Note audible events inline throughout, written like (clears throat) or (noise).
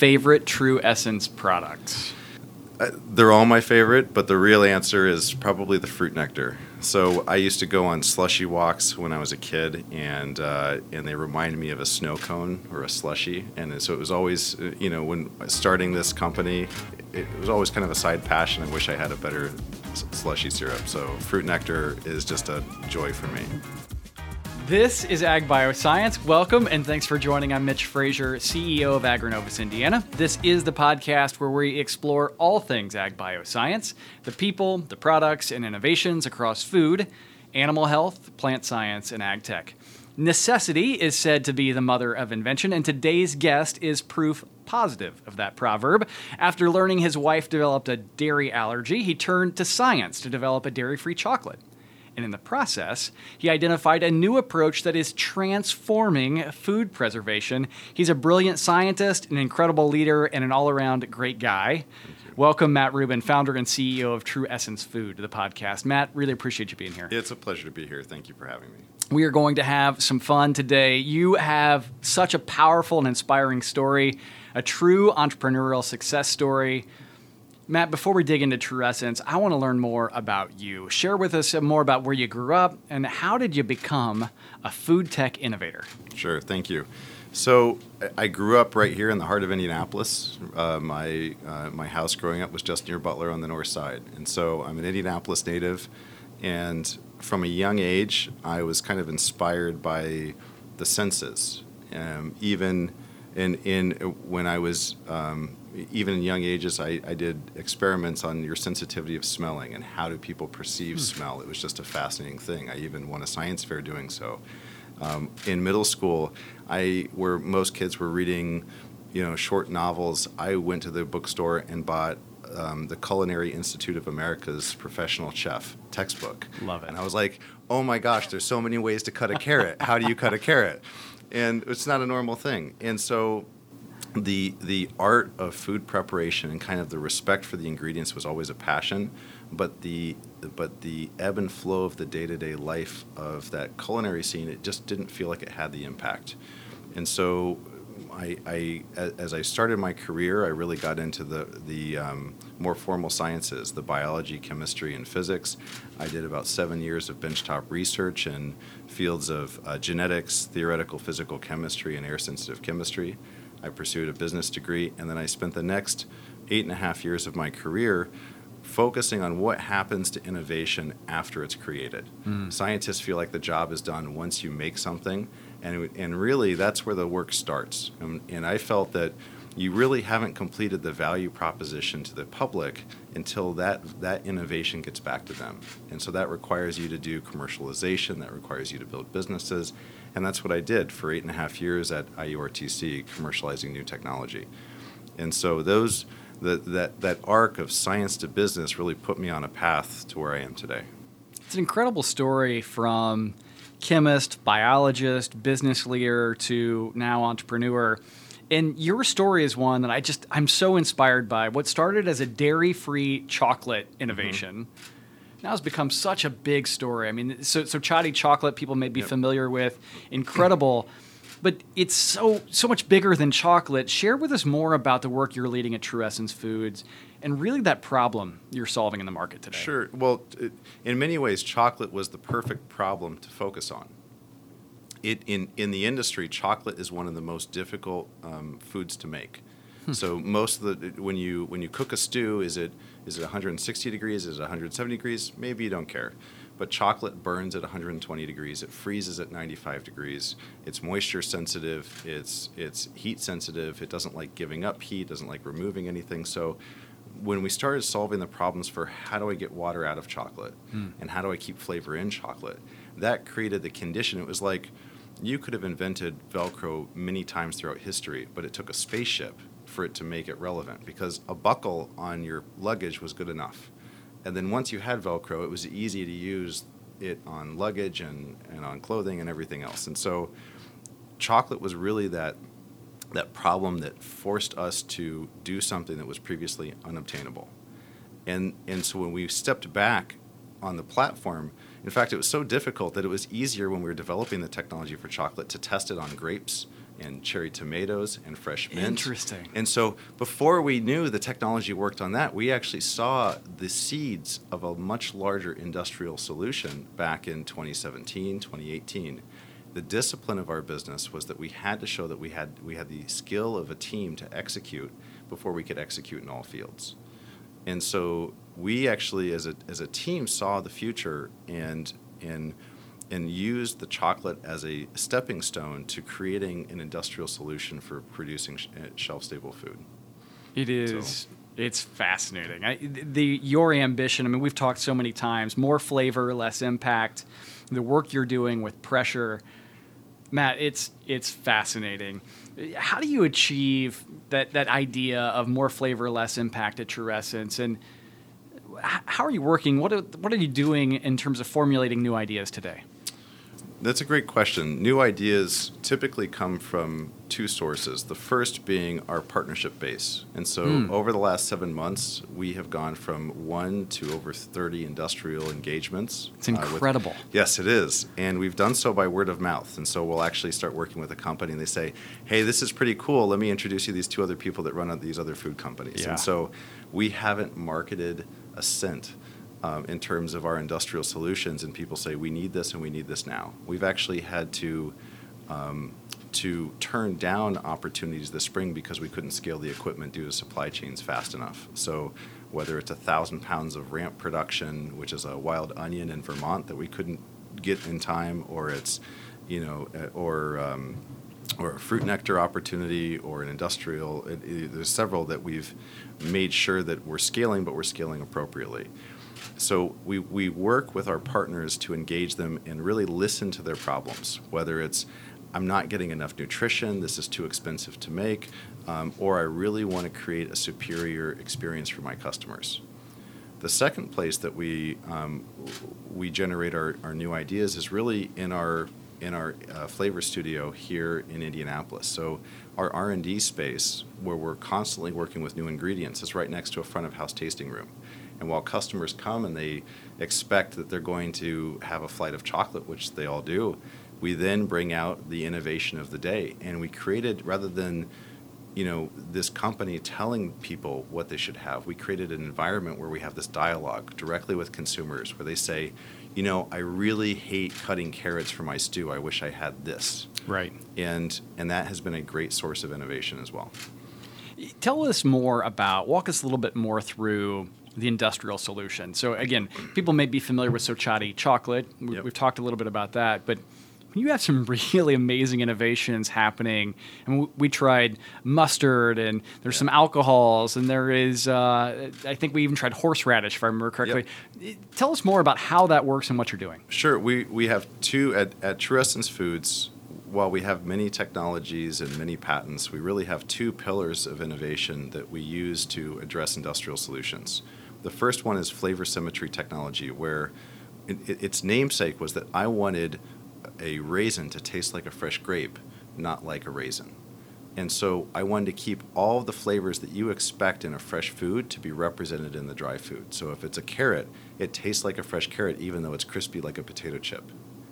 favorite True Essence product? Uh, they're all my favorite, but the real answer is probably the fruit nectar. So I used to go on slushy walks when I was a kid, and uh, and they reminded me of a snow cone or a slushy, and so it was always, uh, you know, when starting this company, it was always kind of a side passion. I wish I had a better slushy syrup. So fruit nectar is just a joy for me. This is Ag Bioscience. Welcome and thanks for joining. I'm Mitch Frazier, CEO of Agrinovus Indiana. This is the podcast where we explore all things Ag Bioscience the people, the products, and innovations across food, animal health, plant science, and ag tech. Necessity is said to be the mother of invention, and today's guest is proof positive of that proverb. After learning his wife developed a dairy allergy, he turned to science to develop a dairy free chocolate. And in the process, he identified a new approach that is transforming food preservation. He's a brilliant scientist, an incredible leader, and an all around great guy. Welcome, Matt Rubin, founder and CEO of True Essence Food, to the podcast. Matt, really appreciate you being here. It's a pleasure to be here. Thank you for having me. We are going to have some fun today. You have such a powerful and inspiring story, a true entrepreneurial success story. Matt, before we dig into True Essence, I want to learn more about you. Share with us more about where you grew up and how did you become a food tech innovator? Sure, thank you. So I grew up right here in the heart of Indianapolis. Uh, my uh, my house growing up was just near Butler on the north side, and so I'm an Indianapolis native. And from a young age, I was kind of inspired by the senses. Um, even in in when I was um, even in young ages, I, I, did experiments on your sensitivity of smelling and how do people perceive hmm. smell. It was just a fascinating thing. I even won a science fair doing so. Um, in middle school, I where most kids were reading, you know, short novels. I went to the bookstore and bought um, the Culinary Institute of America's Professional Chef textbook. Love it. And I was like, oh my gosh, there's so many ways to cut a carrot. How do you cut a carrot? And it's not a normal thing. And so the the art of food preparation and kind of the respect for the ingredients was always a passion, but the but the ebb and flow of the day to day life of that culinary scene it just didn't feel like it had the impact, and so I, I as I started my career I really got into the the um, more formal sciences the biology chemistry and physics. I did about seven years of benchtop research in fields of uh, genetics, theoretical physical chemistry, and air sensitive chemistry. I pursued a business degree, and then I spent the next eight and a half years of my career focusing on what happens to innovation after it's created. Mm. Scientists feel like the job is done once you make something, and, and really that's where the work starts. And, and I felt that you really haven't completed the value proposition to the public until that, that innovation gets back to them. And so that requires you to do commercialization, that requires you to build businesses, and that's what I did for eight and a half years at IURTC, commercializing new technology. And so those the, that that arc of science to business really put me on a path to where I am today. It's an incredible story from chemist, biologist, business leader to now entrepreneur. And your story is one that I just I'm so inspired by. What started as a dairy-free chocolate innovation. Mm-hmm now has become such a big story. I mean, so SoChatti chocolate people may be yep. familiar with, incredible. but it's so so much bigger than chocolate. Share with us more about the work you're leading at True Essence Foods and really that problem you're solving in the market today. Sure. Well, in many ways, chocolate was the perfect problem to focus on. It, in, in the industry, chocolate is one of the most difficult um, foods to make. Hmm. So most of the when you when you cook a stew, is it is it 160 degrees? Is it 170 degrees? Maybe you don't care. But chocolate burns at 120 degrees. It freezes at 95 degrees. It's moisture sensitive. It's it's heat sensitive. It doesn't like giving up heat. Doesn't like removing anything. So when we started solving the problems for how do I get water out of chocolate hmm. and how do I keep flavor in chocolate, that created the condition. It was like you could have invented Velcro many times throughout history, but it took a spaceship for it to make it relevant because a buckle on your luggage was good enough. And then once you had Velcro, it was easy to use it on luggage and, and on clothing and everything else. And so chocolate was really that that problem that forced us to do something that was previously unobtainable. And and so when we stepped back on the platform, in fact, it was so difficult that it was easier when we were developing the technology for chocolate to test it on grapes and cherry tomatoes and fresh mint. Interesting. And so before we knew the technology worked on that, we actually saw the seeds of a much larger industrial solution back in 2017, 2018. The discipline of our business was that we had to show that we had we had the skill of a team to execute before we could execute in all fields. And so we actually as a as a team saw the future and and and used the chocolate as a stepping stone to creating an industrial solution for producing sh- uh, shelf stable food. It is. It's fascinating. I, the your ambition. I mean, we've talked so many times. More flavor, less impact. The work you're doing with pressure, Matt. It's it's fascinating. How do you achieve that that idea of more flavor, less impact at True Essence? And how are you working? What are, what are you doing in terms of formulating new ideas today? That's a great question. New ideas typically come from two sources. The first being our partnership base. And so Hmm. over the last seven months, we have gone from one to over 30 industrial engagements. It's uh, with- incredible. yes, it is. And we've done so by word of mouth. And so we'll actually start working with a company and they say, hey, this is pretty cool. Let me introduce you to these two other people that run these other food companies. Yeah. And so we haven't marketed a cent um, in terms of our industrial solutions, and people say we need this and we need this now. We've actually had to um, to turn down opportunities this spring because we couldn't scale the equipment due to supply chains fast enough. So whether it's a thousand pounds of ramp production, which is a wild onion in Vermont that we couldn't get in time, or it's you know, uh, or um, or a fruit nectar opportunity or an industrial. It, it, there's several that we've made sure that we're scaling, but we're scaling appropriately. So we, we work with our partners to engage them and really listen to their problems, whether it's I'm not getting enough nutrition, this is too expensive to make, um, or I really want to create a superior experience for my customers. The second place that we um, we generate our, our new ideas is really in our in our uh, flavor studio here in Indianapolis. So our R and D space, where we're constantly working with new ingredients, is right next to a front of house tasting room. And while customers come and they expect that they're going to have a flight of chocolate, which they all do, we then bring out the innovation of the day. And we created rather than you know this company telling people what they should have we created an environment where we have this dialogue directly with consumers where they say you know i really hate cutting carrots for my stew i wish i had this Right. and and that has been a great source of innovation as well Tell us more about, walk us a little bit more through the industrial solution. So, again, people may be familiar with SoChatti chocolate. We- Yep. We've talked a little bit about that, but you have some (laughs) really amazing innovations happening. And we, we tried mustard, and there's some alcohols, and there is, uh, I think we even tried horseradish, if I remember correctly. Tell us more about how that works and what you're doing. Sure. We, we have two at, at True Essence Foods. While we have many technologies and many patents, we really have two pillars of innovation that we use to address industrial solutions. The first one is flavor symmetry technology, where it, it- its namesake was that I wanted a raisin to taste like a fresh grape, not like a raisin. And so I wanted to keep all the flavors that you expect in a fresh food to be represented in the dry food. So if it's a carrot, it tastes like a fresh carrot even though it's crispy like a potato chip.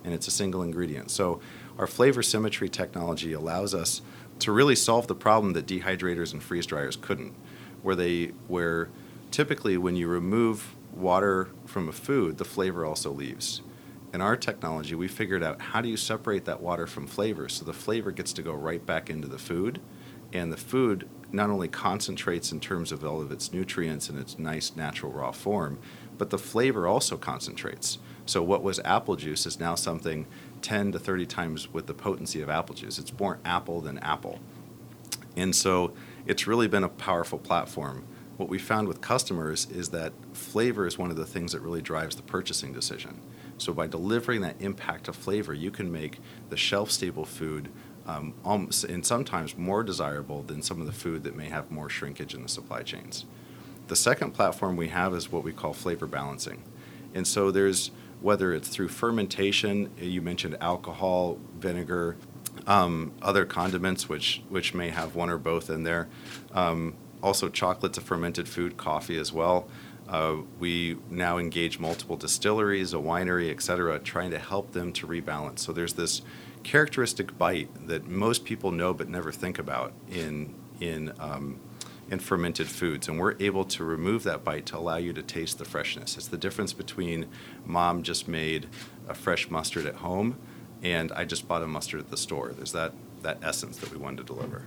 And it's a single ingredient. So our flavor symmetry technology allows us to really solve the problem that dehydrators and freeze dryers couldn't, where they where typically when you remove water from a food, the flavor also leaves. In our technology, we figured out how do you separate that water from flavor so the flavor gets to go right back into the food, and the food not only concentrates in terms of all of its nutrients and its nice natural raw form, but the flavor also concentrates. So what was apple juice is now something 10 to 30 times with the potency of apple juice. It's more apple than apple. And so it's really been a powerful platform. What we found with customers is that flavor is one of the things that really drives the purchasing decision. So by delivering that impact of flavor, you can make the shelf stable food um, almost, and sometimes more desirable than some of the food that may have more shrinkage in the supply chains. The second platform we have is what we call flavor balancing. And so there's whether it's through fermentation, you mentioned alcohol, vinegar, um, other condiments which which may have one or both in there. Um, also, chocolate's a fermented food, coffee as well. Uh, we now engage multiple distilleries, a winery, et cetera, trying to help them to rebalance. So there's this characteristic bite that most people know but never think about in in um, in fermented foods, and we're able to remove that bite to allow you to taste the freshness. It's the difference between mom just made a fresh mustard at home and I just bought a mustard at the store. There's that that essence that we wanted to deliver.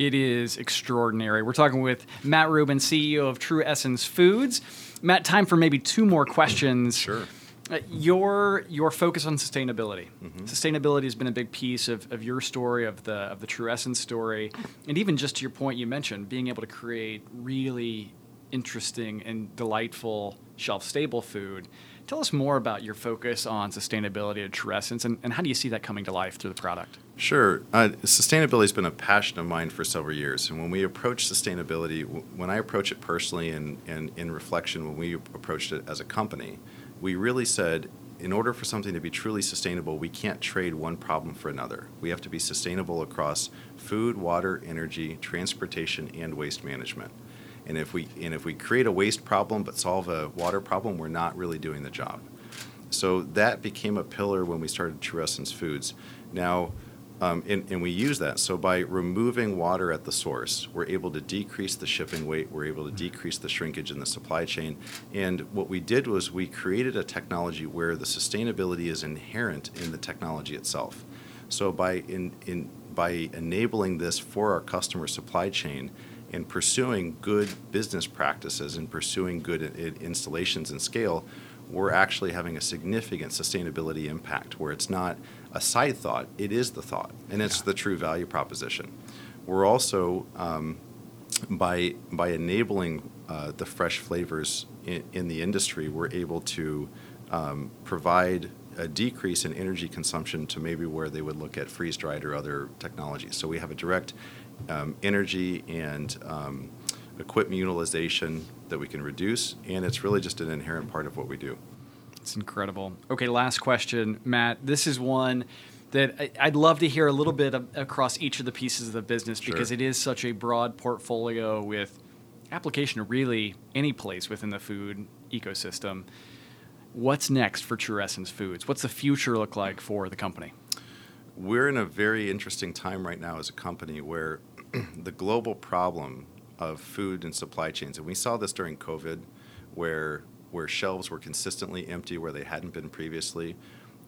It is extraordinary. We're talking with Matt Rubin, CEO of True Essence Foods. Matt, time for maybe two more questions. Sure. Uh, your your focus on sustainability. Mm-hmm. Sustainability has been a big piece of, of your story, of the of the True Essence story, and even just to your point you mentioned, being able to create really interesting and delightful shelf stable food. Tell us more about your focus on sustainability at True Essence, and, and how do you see that coming to life through the product? Sure. Uh, sustainability has been a passion of mine for several years. And when we approach sustainability, when I approach it personally and, and in reflection, when we approached it as a company, we really said in order for something to be truly sustainable, we can't trade one problem for another. We have to be sustainable across food, water, energy, transportation, and waste management. And if we and if we create a waste problem but solve a water problem, we're not really doing the job. So that became a pillar when we started True Essence Foods. Now, um, and, and, we use that. So by removing water at the source, we're able to decrease the shipping weight. We're able to decrease the shrinkage in the supply chain. And what we did was we created a technology where the sustainability is inherent in the technology itself. So by in, in by enabling this for our customer supply chain, and pursuing good business practices and pursuing good installations and scale, we're actually having a significant sustainability impact where it's not a side thought, it is the thought, and it's yeah. the true value proposition. We're also, um, by, by enabling uh, the fresh flavors in, in, the industry, we're able to um, provide a decrease in energy consumption to maybe where they would look at freeze dried or other technologies. So we have a direct um, energy and um, equipment utilization that we can reduce, and it's really just an inherent part of what we do. It's incredible. Okay, last question, Matt. This is one that I'd love to hear a little bit of, across each of the pieces of the business because sure. it is such a broad portfolio with application to really any place within the food ecosystem. What's next for True Essence Foods? What's the future look like for the company? We're in a very interesting time right now as a company where (clears throat) the global problem of food and supply chains, and we saw this during COVID, where where shelves were consistently empty where they hadn't been previously,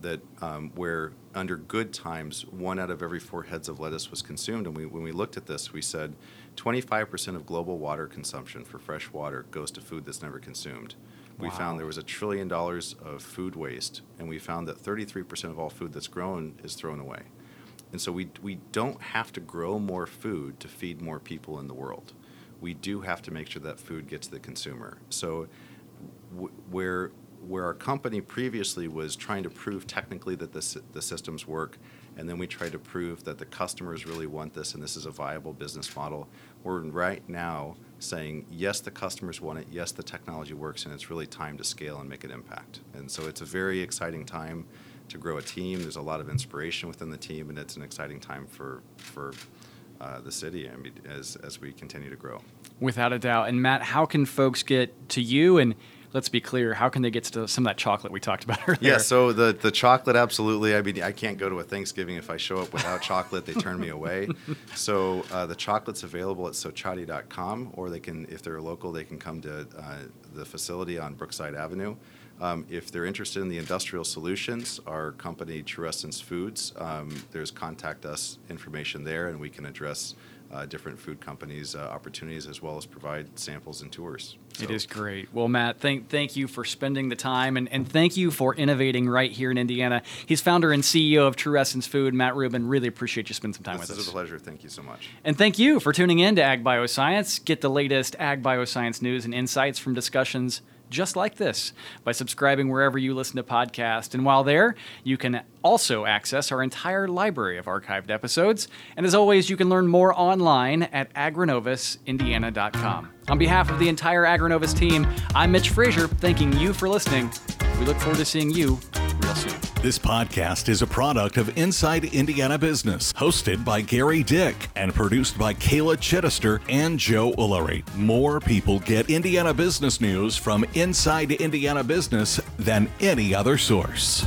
that um, where under good times one out of every four heads of lettuce was consumed, and we, when we looked at this, we said 25% of global water consumption for fresh water goes to food that's never consumed. We found there was a trillion dollars of food waste, and we found that 33% of all food that's grown is thrown away. And so we, we don't have to grow more food to feed more people in the world. We do have to make sure that food gets to the consumer. So w- where where our company previously was trying to prove technically that the, the systems work, and then we tried to prove that the customers really want this and this is a viable business model, we're right now saying, yes, the customers want it, yes, the technology works, and it's really time to scale and make an impact. And so it's a very exciting time to grow a team. There's a lot of inspiration within the team, and it's an exciting time for for uh, the city as as we continue to grow. Without a doubt. And Matt, how can folks get to you and let's be clear, how can they get to some of that chocolate we talked about (laughs) earlier? Yeah, so the, the chocolate, absolutely. I mean, I can't go to a Thanksgiving if I show up without (laughs) chocolate. They turn me away. So uh, the chocolate's available at sochatti.com, or they can, if they're local, they can come to uh, the facility on Brookside Avenue. Um, if they're interested in the industrial solutions, our company, True Essence Foods, um, there's contact us information there, and we can address uh, different food companies' uh, opportunities as well as provide samples and tours. So. It is great. Well, Matt, thank thank you for spending the time and, and thank you for innovating right here in Indiana. He's founder and CEO of True Essence Food, Matt Rubin. Really appreciate you spending some time this with us. This is a pleasure. Thank you so much. And thank you for tuning in to Ag Bioscience. Get the latest Ag Bioscience news and insights from discussions just like this by subscribing wherever you listen to podcasts. And while there, you can also access our entire library of archived episodes. And as always, you can learn more online at agrinovusindiana.com. On behalf of the entire Agrinovus team, I'm Mitch Frazier, thanking you for listening. We look forward to seeing you real soon. This podcast is a product of Inside Indiana Business, hosted by Gerry Dick and produced by Kayla Chittister and Joe Ullery. More people get Indiana business news from Inside Indiana Business than any other source.